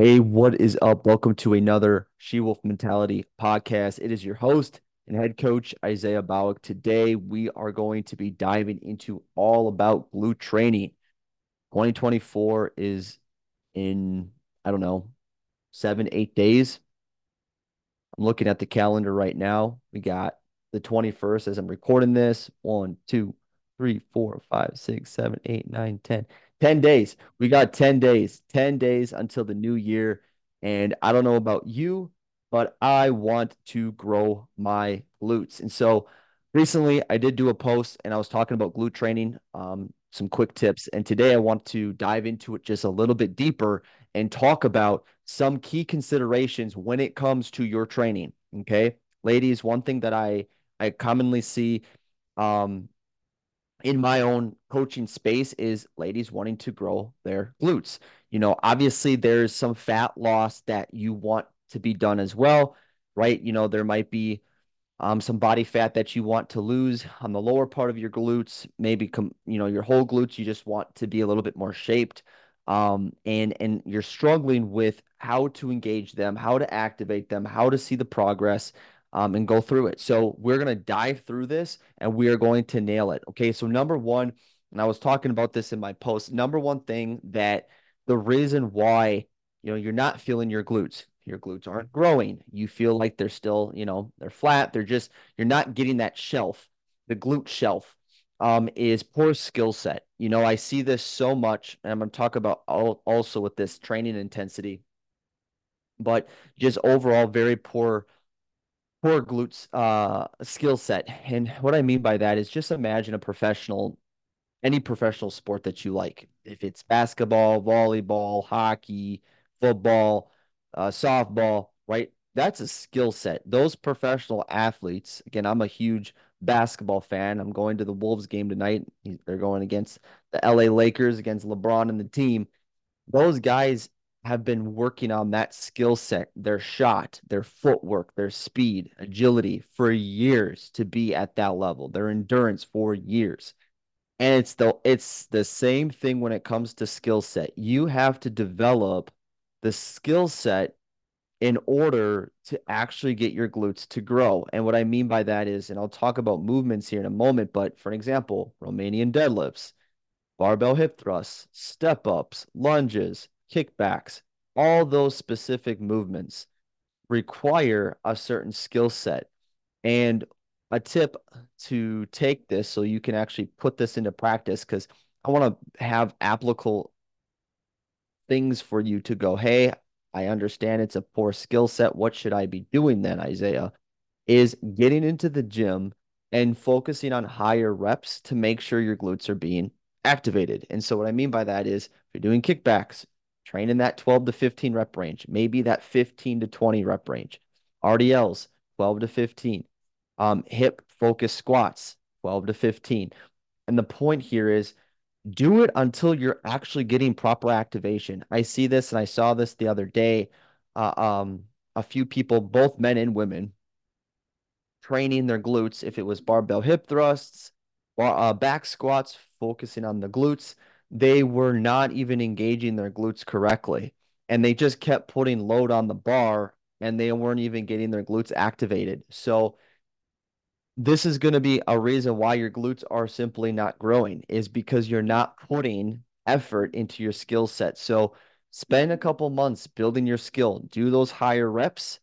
Hey, what is up? Welcome to another She Wolf Mentality podcast. It is your host and head coach, Isaiah Bowick. Today, we are going to be diving into all about glute training. 2024 is in, I don't know, seven, eight days. I'm looking at the calendar right now. We got the 21st as I'm recording this. One, two, three, four, five, six, seven, eight, nine, 10. 10 days. We got 10 days, 10 days until the new year. And I don't know about you, but I want to grow my glutes. And so recently I did do a post and I was talking about glute training, um, some quick tips. And today I want to dive into it just a little bit deeper and talk about some key considerations when it comes to your training. Okay. Ladies, one thing that I I commonly see um, in my own coaching space is ladies wanting to grow their glutes. You know, obviously there's some fat loss that you want to be done as well, right? You know, there might be um, some body fat that you want to lose on the lower part of your glutes, maybe you know your whole glutes. You just want to be a little bit more shaped, um, and and you're struggling with how to engage them, how to activate them, how to see the progress um, and go through it. So we're going to dive through this and we are going to nail it. Okay. So, number one, and I was talking about this in my post, number one thing that the reason why, you know, you're not feeling your glutes, your glutes aren't growing. You feel like they're still, you know, they're flat. They're just, you're not getting that shelf, the glute shelf. Um, is poor skill set. You know, I see this so much, and I'm going to talk about all, also with this training intensity, but just overall very poor poor glutes uh skill set. And what I mean by that is just imagine a professional, any professional sport that you like. If it's basketball, volleyball, hockey, football, uh, softball, right? That's a skill set. Those professional athletes, again, I'm a huge basketball fan. I'm going to the Wolves game tonight. They're going against the LA Lakers, against LeBron and the team. Those guys have been working on that skill set, their shot, their footwork, their speed, agility for years to be at that level, their endurance for years. And it's the it's the same thing when it comes to skill set. You have to develop the skill set in order to actually get your glutes to grow. And what I mean by that is, and I'll talk about movements here in a moment, but for an example, Romanian deadlifts, barbell hip thrusts, step ups, lunges, kickbacks, all those specific movements require a certain skill set. And a tip to take this so you can actually put this into practice because I want to have applicable things for you to go, hey, I understand it's a poor skill set. What should I be doing then, Isaiah? Is getting into the gym and focusing on higher reps to make sure your glutes are being activated. And so, what I mean by that is if you're doing kickbacks, train in that 12 to 15 rep range, maybe that 15 to 20 rep range. RDLs, 12 to 15. Um, hip focus squats, 12 to 15. And the point here is do it until you're actually getting proper activation. I see this and I saw this the other day. Uh, um, a few people, both men and women, training their glutes. If it was barbell hip thrusts, uh, back squats, focusing on the glutes, they were not even engaging their glutes correctly. And they just kept putting load on the bar and they weren't even getting their glutes activated. So, this is going to be a reason why your glutes are simply not growing, is because you're not putting effort into your skill set. So, spend a couple months building your skill, do those higher reps.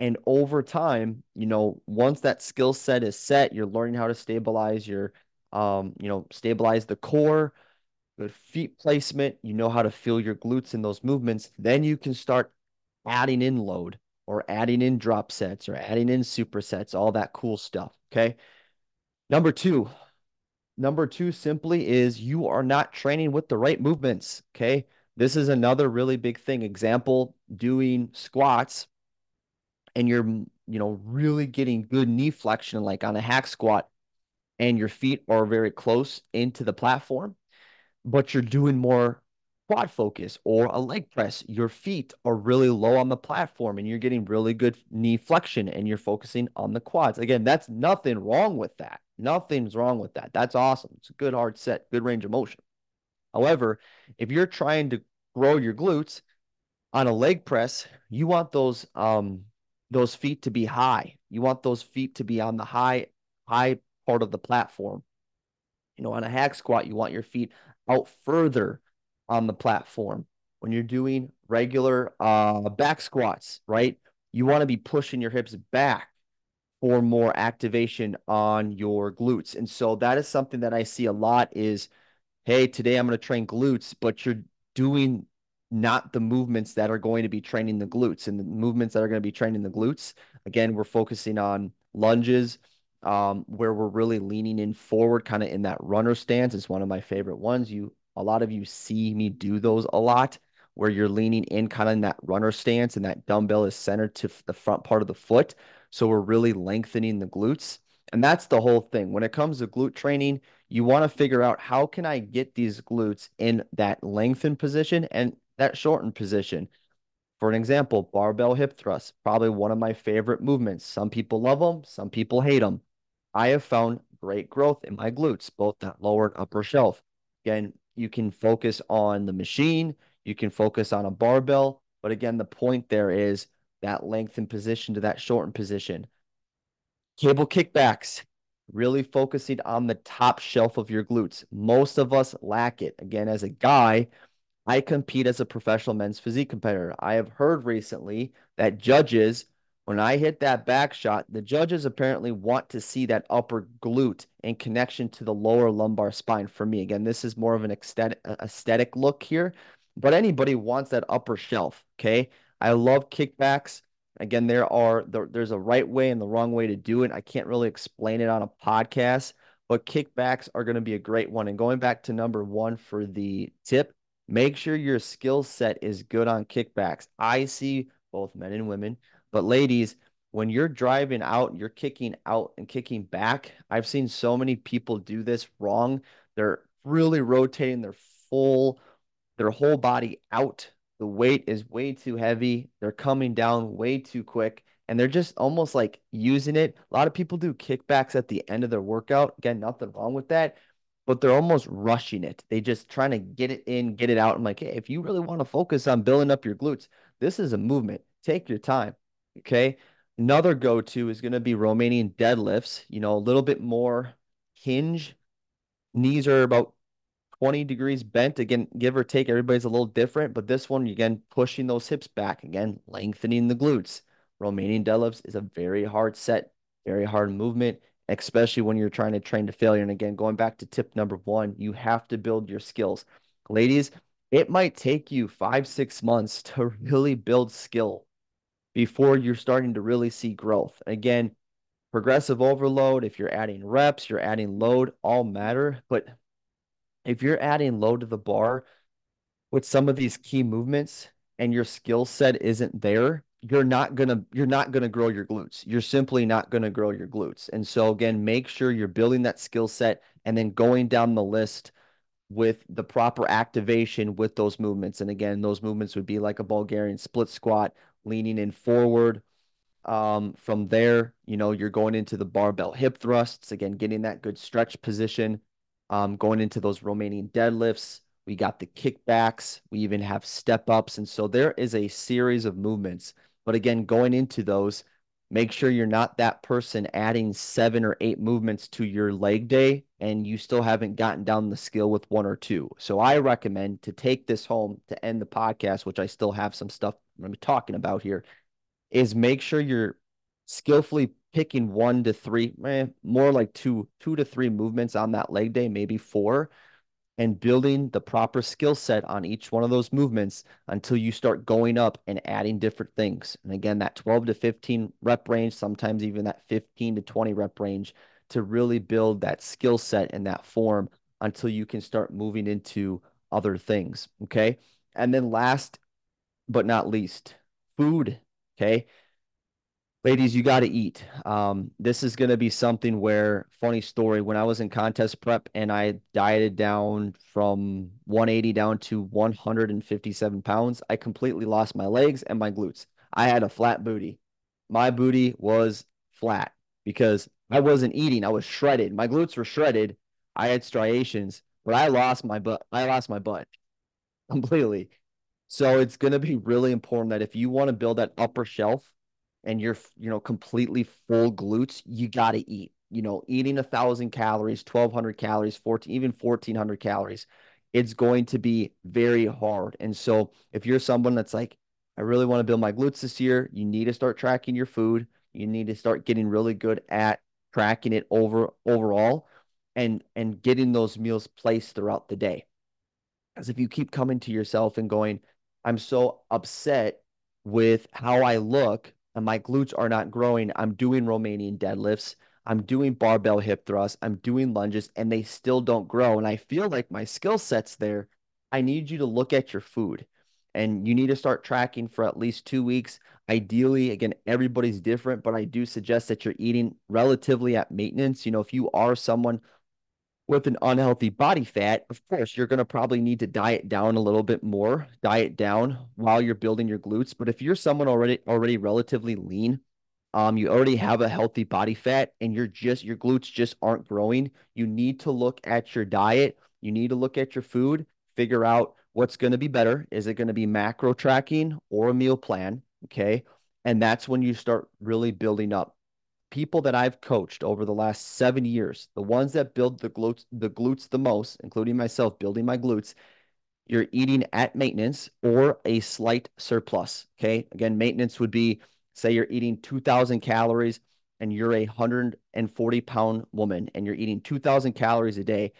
And over time, you know, once that skill set is set, you're learning how to stabilize your, um, you know, stabilize the core, good feet placement, you know how to feel your glutes in those movements, then you can start adding in load or adding in drop sets or adding in supersets, all that cool stuff. Okay. Number two, number two simply is you are not training with the right movements. Okay. This is another really big thing. Example, doing squats and you're, you know, really getting good knee flexion, like on a hack squat, and your feet are very close into the platform but you're doing more quad focus or a leg press, your feet are really low on the platform and you're getting really good knee flexion and you're focusing on the quads. Again, that's nothing wrong with that. Nothing's wrong with that. That's awesome. It's a good hard set, good range of motion. However, if you're trying to grow your glutes on a leg press, you want those um those feet to be high. You want those feet to be on the high high part of the platform. You know, on a hack squat, you want your feet out further on the platform. When you're doing regular uh back squats, right? You want to be pushing your hips back for more activation on your glutes. And so that is something that I see a lot is hey, today I'm going to train glutes, but you're doing not the movements that are going to be training the glutes and the movements that are going to be training the glutes. Again, we're focusing on lunges, um, where we're really leaning in forward, kind of in that runner stance. It's one of my favorite ones. You, a lot of you see me do those a lot, where you're leaning in kind of in that runner stance and that dumbbell is centered to the front part of the foot. So we're really lengthening the glutes. And that's the whole thing. When it comes to glute training, you want to figure out how can I get these glutes in that lengthened position and that shortened position. For an example, barbell hip thrust, probably one of my favorite movements. Some people love them, some people hate them. I have found great growth in my glutes, both that lower and upper shelf. Again, you can focus on the machine, you can focus on a barbell, but again, the point there is that lengthened position to that shortened position. Cable kickbacks, really focusing on the top shelf of your glutes. Most of us lack it. Again, as a guy, I compete as a professional men's physique competitor. I have heard recently that judges, when I hit that back shot, the judges apparently want to see that upper glute in connection to the lower lumbar spine. For me, again, this is more of an aesthetic, look here, but anybody wants that upper shelf. Okay. I love kickbacks. Again, there are there's a right way and the wrong way to do it. I can't really explain it on a podcast, but kickbacks are going to be a great one. And going back to number one for the tip, make sure your skill set is good on kickbacks. I see both men and women, but ladies, when you're driving out, you're kicking out and kicking back. I've seen so many people do this wrong. They're really rotating their full, their whole body out the weight is way too heavy. They're coming down way too quick and they're just almost like using it. A lot of people do kickbacks at the end of their workout. Again, nothing wrong with that, but they're almost rushing it. They just trying to get it in, get it out. I'm like, hey, if you really want to focus on building up your glutes, this is a movement. Take your time. Okay. Another go to is going to be Romanian deadlifts, you know, a little bit more hinge. Knees are about 20 degrees bent. Again, give or take, everybody's a little different, but this one, again, pushing those hips back, again, lengthening the glutes. Romanian deadlifts is a very hard set, very hard movement, especially when you're trying to train to failure. And again, going back to tip number one, you have to build your skills. Ladies, it might take you five, six months to really build skill before you're starting to really see growth. Again, progressive overload, if you're adding reps, you're adding load, all matter. But if you're adding load to the bar with some of these key movements and your skill set isn't there, you're not gonna you're not gonna grow your glutes. You're simply not gonna grow your glutes. And so again, make sure you're building that skill set and then going down the list with the proper activation with those movements. And again, those movements would be like a Bulgarian split squat, leaning in forward. Um, from there, you know, you're going into the barbell hip thrusts, again, getting that good stretch position um, going into those Romanian deadlifts. We got the kickbacks. We even have step ups. And so there is a series of movements. But again, going into those, make sure you're not that person adding seven or eight movements to your leg day and you still haven't gotten down the skill with one or two. So I recommend to take this home to end the podcast, which I still have some stuff I'm talking about here, is make sure you're skillfully picking one to three, eh, more like two, two to three movements on that leg day, maybe four, and building the proper skill set on each one of those movements until you start going up and adding different things. And again, that 12 to 15 rep range, sometimes even that 15 to 20 rep range to really build that skill set and that form until you can start moving into other things. Okay. And then last but not least, food. Okay ladies, you got to eat. Um, this is going to be something where, funny story, when I was in contest prep and I dieted down from 180 down to 157 pounds, I completely lost my legs and my glutes. I had a flat booty. My booty was flat because I wasn't eating. I was shredded. My glutes were shredded. I had striations, but I lost my butt. I lost my butt completely. So it's going to be really important that if you want to build that upper shelf and you're, you know, completely full glutes, you got to eat. You know, eating a thousand calories, 1200 calories, 14, even 1400 calories, it's going to be very hard. And so if you're someone that's like, I really want to build my glutes this year, you need to start tracking your food. You need to start getting really good at tracking it over overall and and getting those meals placed throughout the day. As if you keep coming to yourself and going, I'm so upset with how I look and my glutes are not growing. I'm doing Romanian deadlifts. I'm doing barbell hip thrusts. I'm doing lunges and they still don't grow. And I feel like my skill set's there. I need you to look at your food and you need to start tracking for at least two weeks. Ideally, again, everybody's different, but I do suggest that you're eating relatively at maintenance. You know, if you are someone with an unhealthy body fat, of course, you're going to probably need to diet down a little bit more, diet down while you're building your glutes. But if you're someone already already relatively lean, um, you already have a healthy body fat and you're just your glutes just aren't growing, you need to look at your diet. You need to look at your food, figure out what's going to be better. Is it going to be macro tracking or a meal plan? Okay. And that's when you start really building up. People that I've coached over the last seven years, the ones that build the glutes, the glutes the most, including myself, building my glutes, you're eating at maintenance or a slight surplus. Okay. Again, maintenance would be say you're eating 2000 calories and you're a 140 pound woman and you're eating 2000 calories a day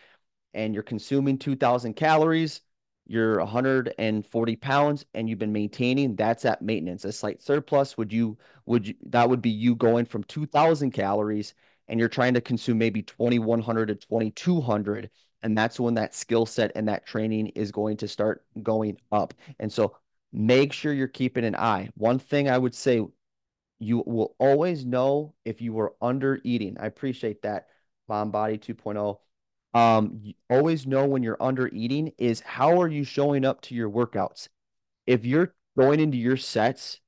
and you're consuming 2000 calories you're 140 pounds and you've been maintaining that's at maintenance a slight surplus. Would you would you that would be you going from 2000 calories and you're trying to consume maybe 2100 to 2200 and that's when that skill set and that training is going to start going up. And so make sure you're keeping an eye. One thing i would say you will always know if you were under eating. I appreciate that mom body 2.0 um, always know when you're under eating is how are you showing up to your workouts? If you're going into your sets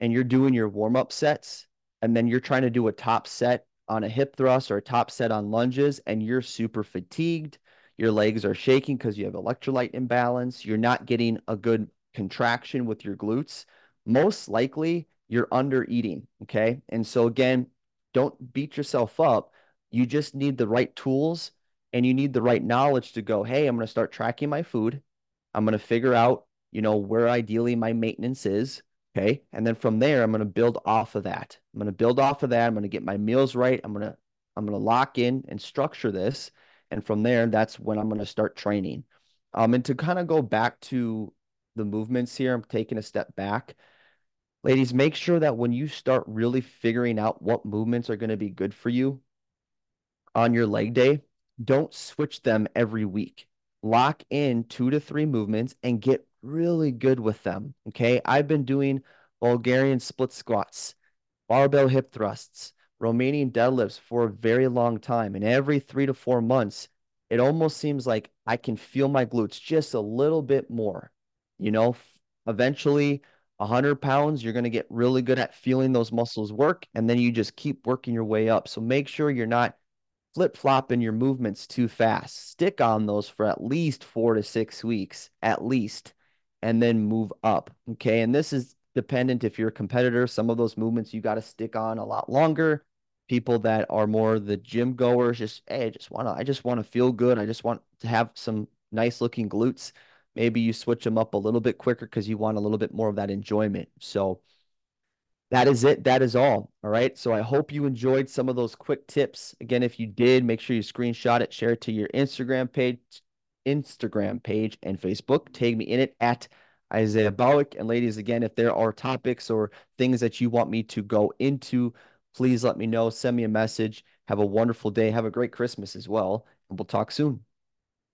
and you're doing your warm up sets, and then you're trying to do a top set on a hip thrust or a top set on lunges, and you're super fatigued, your legs are shaking because you have electrolyte imbalance, you're not getting a good contraction with your glutes, most likely you're under eating. Okay. And so, again, don't beat yourself up. You just need the right tools and you need the right knowledge to go, hey, I'm going to start tracking my food. I'm going to figure out, you know, where ideally my maintenance is. Okay. And then from there, I'm going to build off of that. I'm going to build off of that. I'm going to get my meals right. I'm going to, I'm going to lock in and structure this. And from there, that's when I'm going to start training. Um, and to kind of go back to the movements here, I'm taking a step back. Ladies, make sure that when you start really figuring out what movements are going to be good for you on your leg day, don't switch them every week. Lock in two to three movements and get really good with them. Okay. I've been doing Bulgarian split squats, barbell hip thrusts, Romanian deadlifts for a very long time. And every three to four months, it almost seems like I can feel my glutes just a little bit more. You know, eventually, 100 pounds, you're going to get really good at feeling those muscles work. And then you just keep working your way up. So make sure you're not flip flopping your movements too fast. Stick on those for at least four to six weeks, at least, and then move up. Okay. And this is dependent if you're a competitor. Some of those movements you got to stick on a lot longer. People that are more the gym goers, just, hey, I just want to, I just want to feel good. I just want to have some nice looking glutes. Maybe you switch them up a little bit quicker because you want a little bit more of that enjoyment. So, that is it. That is all. All right. So I hope you enjoyed some of those quick tips. Again, if you did, make sure you screenshot it, share it to your Instagram page, Instagram page, and Facebook. Tag me in it at Isaiah Bowick. And ladies, again, if there are topics or things that you want me to go into, please let me know. Send me a message. Have a wonderful day. Have a great Christmas as well. And we'll talk soon.